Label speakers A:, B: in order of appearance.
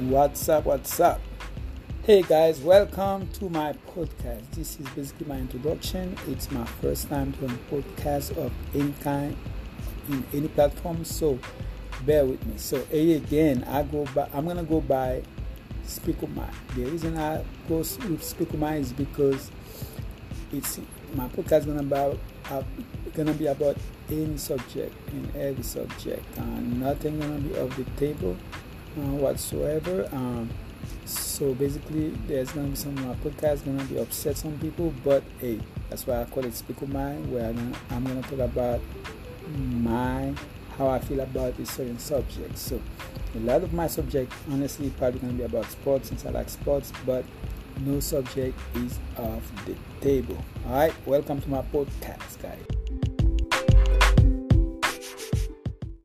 A: What's up? What's up? Hey guys, welcome to my podcast. This is basically my introduction. It's my first time doing podcast of any kind in any platform, so bear with me. So again, I go by I'm gonna go by Speakomai. The reason I go with Speakomai is because it's my podcast gonna about gonna be about any subject in every subject and nothing gonna be off the table whatsoever. Um, so basically, there's gonna be some uh, podcast gonna be upset some people, but hey, that's why I call it Speak of Mine, where I'm gonna, I'm gonna talk about my how I feel about a certain subject. So a lot of my subject, honestly, probably gonna be about sports since I like sports, but no subject is off the table. All right, welcome to my podcast, guys.